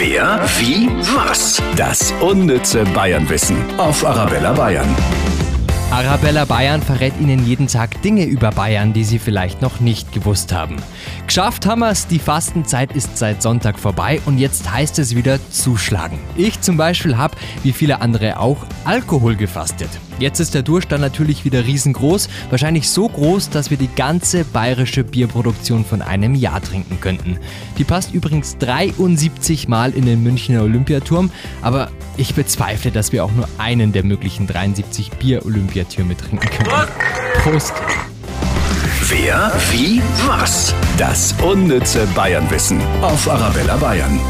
Wer, wie, was? Das unnütze Bayernwissen auf Arabella Bayern. Arabella Bayern verrät Ihnen jeden Tag Dinge über Bayern, die Sie vielleicht noch nicht gewusst haben. Geschafft haben wir's, die Fastenzeit ist seit Sonntag vorbei und jetzt heißt es wieder zuschlagen. Ich zum Beispiel habe, wie viele andere auch, Alkohol gefastet. Jetzt ist der Durst dann natürlich wieder riesengroß, wahrscheinlich so groß, dass wir die ganze bayerische Bierproduktion von einem Jahr trinken könnten. Die passt übrigens 73 Mal in den Münchner Olympiaturm, aber ich bezweifle, dass wir auch nur einen der möglichen 73 Bier-Olympiatürme trinken können. Prost! Wer, wie, was? Das unnütze Bayernwissen auf Arabella Bayern.